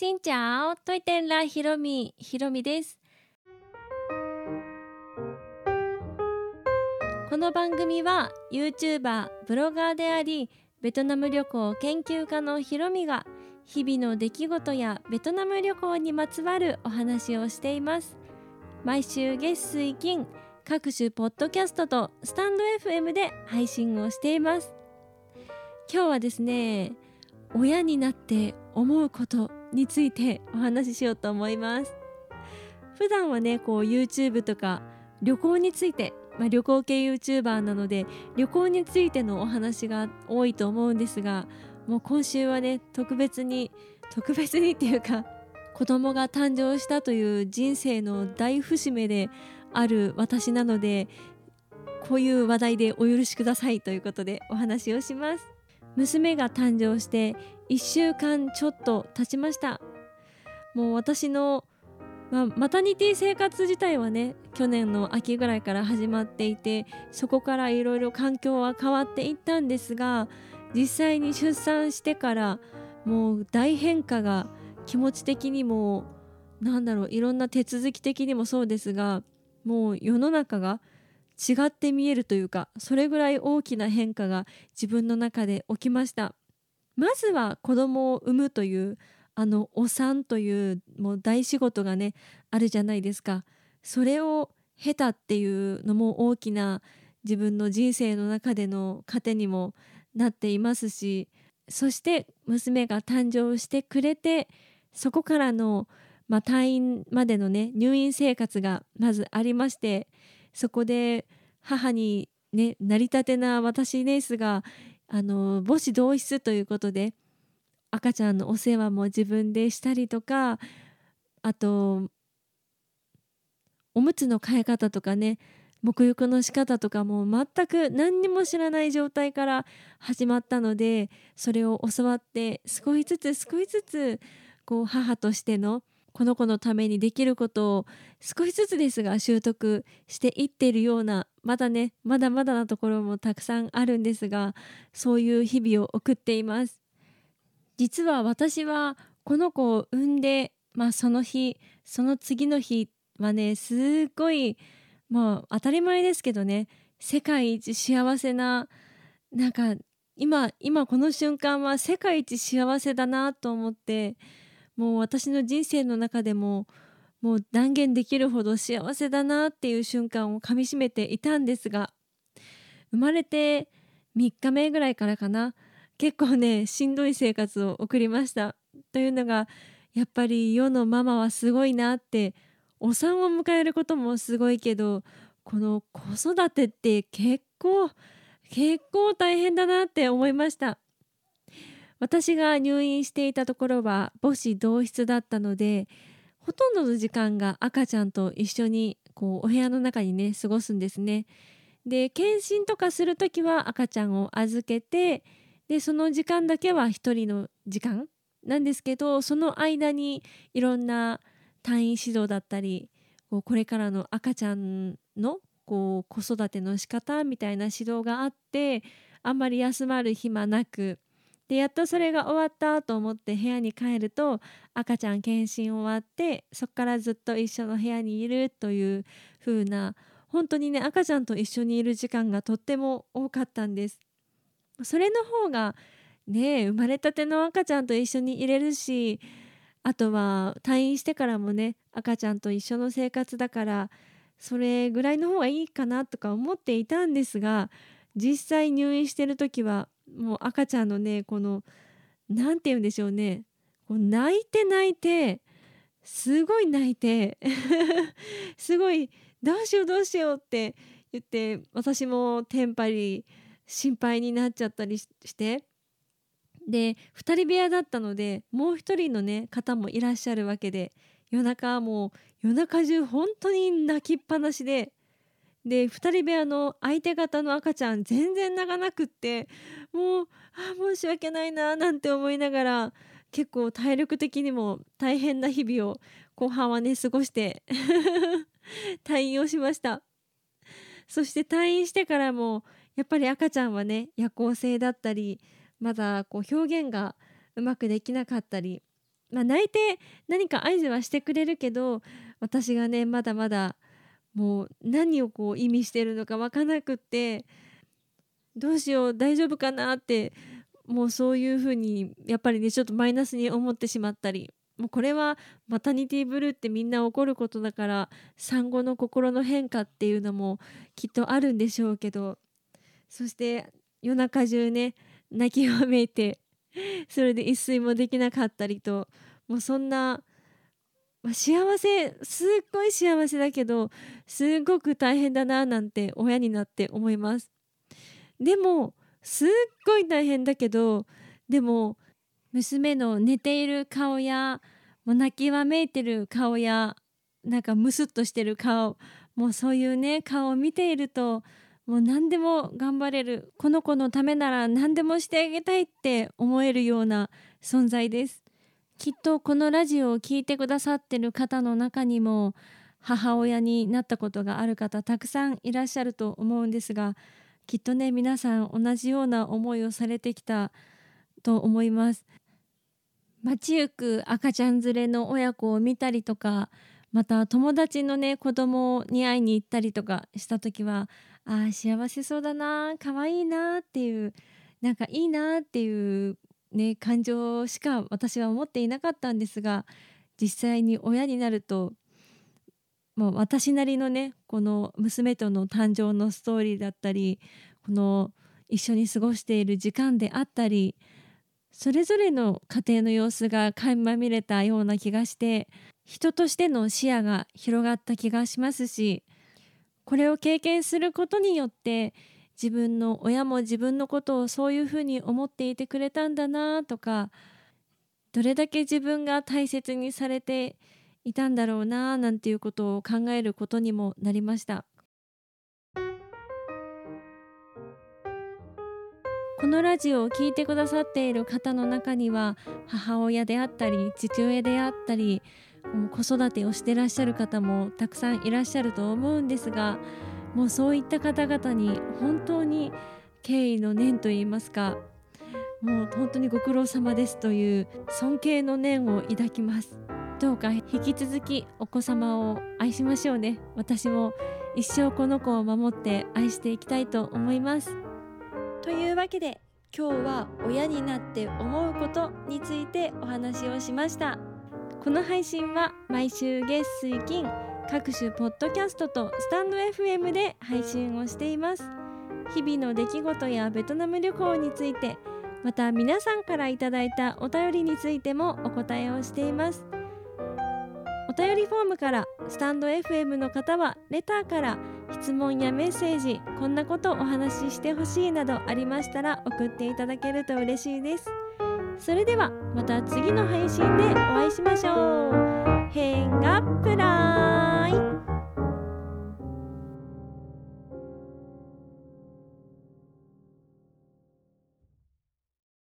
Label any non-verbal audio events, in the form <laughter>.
しんちゃおトイテンラひろみひろみです。この番組は YouTuber ブロガーでありベトナム旅行研究家のひろみが日々の出来事やベトナム旅行にまつわるお話をしています。毎週月水金各種ポッドキャストとスタンド FM で配信をしています。今日はですね親になって思うことについてお話ししようと思います。普段はねこう YouTube とか旅行について、まあ、旅行系 YouTuber なので旅行についてのお話が多いと思うんですがもう今週はね特別に特別にっていうか子供が誕生したという人生の大節目である私なのでこういう話題でお許しくださいということでお話をします。娘が誕生して1週間ちょっと経ちました。もう私の、まあ、マタニティ生活自体はね去年の秋ぐらいから始まっていてそこからいろいろ環境は変わっていったんですが実際に出産してからもう大変化が気持ち的にもなんだろういろんな手続き的にもそうですがもう世の中が違って見えるというかそれぐらい大きな変化が自分の中で起きました。まずは子供を産むというあのお産というもう大仕事がねあるじゃないですか。それを経たっていうのも大きな自分の人生の中での糧にもなっていますしそして娘が誕生してくれてそこからの、まあ、退院までのね入院生活がまずありましてそこで母にねなりたてな私ですがあの母子同室ということで赤ちゃんのお世話も自分でしたりとかあとおむつの替え方とかね沐浴の仕方とかも全く何にも知らない状態から始まったのでそれを教わって少しずつ少しずつこう母としてのこの子のためにできることを少しずつですが習得していっているようなまだねまだまだなところもたくさんあるんですがそういう日々を送っています。実は私はこの子を産んで、まあ、その日その次の日はねすっごいまあ当たり前ですけどね世界一幸せななんか今今この瞬間は世界一幸せだなと思ってもう私の人生の中でももう断言できるほど幸せだなっていう瞬間をかみしめていたんですが生まれて3日目ぐらいからかな結構ねしんどい生活を送りました。というのがやっぱり世のママはすごいなってお産を迎えることもすごいけどこの子育てって結構結構大変だなって思いました。私が入院していたところは母子同室だったのでほとんどの時間が赤ちゃんと一緒にこうお部屋の中にね過ごすんですね。で検診とかする時は赤ちゃんを預けてでその時間だけは1人の時間なんですけどその間にいろんな退院指導だったりこうこれからの赤ちゃんのこう子育ての仕方みたいな指導があってあんまり休まる暇なくでやっとそれが終わったと思って部屋に帰ると赤ちゃん検診終わってそこからずっと一緒の部屋にいるという風な本当にね赤ちゃんと一緒にいる時間がとっても多かったんです。それの方がね生まれたての赤ちゃんと一緒にいれるしあとは退院してからもね赤ちゃんと一緒の生活だからそれぐらいの方がいいかなとか思っていたんですが実際入院してる時はもう赤ちゃんのねこの何て言うんでしょうね。こう泣いて泣いてすごい泣いて <laughs> すごいどうしようどうしようって言って私もテンパり心配になっちゃったりして。で2人部屋だったのでもう1人のね方もいらっしゃるわけで夜中もう夜中中本当に泣きっぱなしでで2人部屋の相手方の赤ちゃん全然泣かなくってもうあ申し訳ないななんて思いながら結構体力的にも大変な日々を後半はね過ごして <laughs> 退院をしました。そして退院してからもやっぱり赤ちゃんはね夜行性だったりまだこう表現がうまくできなかったりまあ、泣いて何か合図はしてくれるけど私がねまだまだもう何をこう意味してるのか分からなくってどうしよう大丈夫かなってもうそういうふうにやっぱりねちょっとマイナスに思ってしまったりもうこれはマタニティブルーってみんな起こることだから産後の心の変化っていうのもきっとあるんでしょうけどそして夜中中ね泣きわめいてそれで一睡もできなかったりともうそんな、まあ、幸せすっごい幸せだけどすっごく大変だななんて親になって思います。でもすっごい大変だけどでも娘の寝ている顔やもう泣きわめいてる顔やなんかムスッとしてる顔もうそういうね顔を見ているともう何でも頑張れる。この子のためなら何でもしてあげたいって思えるような存在です。きっとこのラジオを聴いてくださってる方の中にも母親になったことがある方たくさんいらっしゃると思うんですがきっとね皆さん同じような思いをされてきたと思います。街行く赤ちゃん連れの親子を見たりとかまた友達のね子供に会いに行ったりとかした時はああ幸せそうだな可愛いなっていうなんかいいなっていうね感情しか私は思っていなかったんですが実際に親になるともう私なりのねこの娘との誕生のストーリーだったりこの一緒に過ごしている時間であったりそれぞれの家庭の様子が垣間見れたような気がして人としての視野が広がった気がしますしこれを経験することによって自分の親も自分のことをそういうふうに思っていてくれたんだなとかどれだけ自分が大切にされていたんだろうななんていうことを考えることにもなりました。このラジオを聴いてくださっている方の中には母親であったり父親であったり子育てをしてらっしゃる方もたくさんいらっしゃると思うんですがもうそういった方々に本当に敬意の念といいますかもう本当にご苦労様ですという尊敬の念を抱きます。どうか引き続きお子様を愛しましょうね。私も一生この子を守って愛していきたいと思います。というわけで今日は親になって思うことについてお話をしました。この配信は毎週月水金各種ポッドキャストとスタンド FM で配信をしています。日々の出来事やベトナム旅行についてまた皆さんからいただいたお便りについてもお答えをしています。お便りフォームからスタンド FM の方はレターから質問やメッセージこんなことお話ししてほしいなどありましたら送っていただけると嬉しいです。それではまた次の配信でお会いしましょう。変がプラン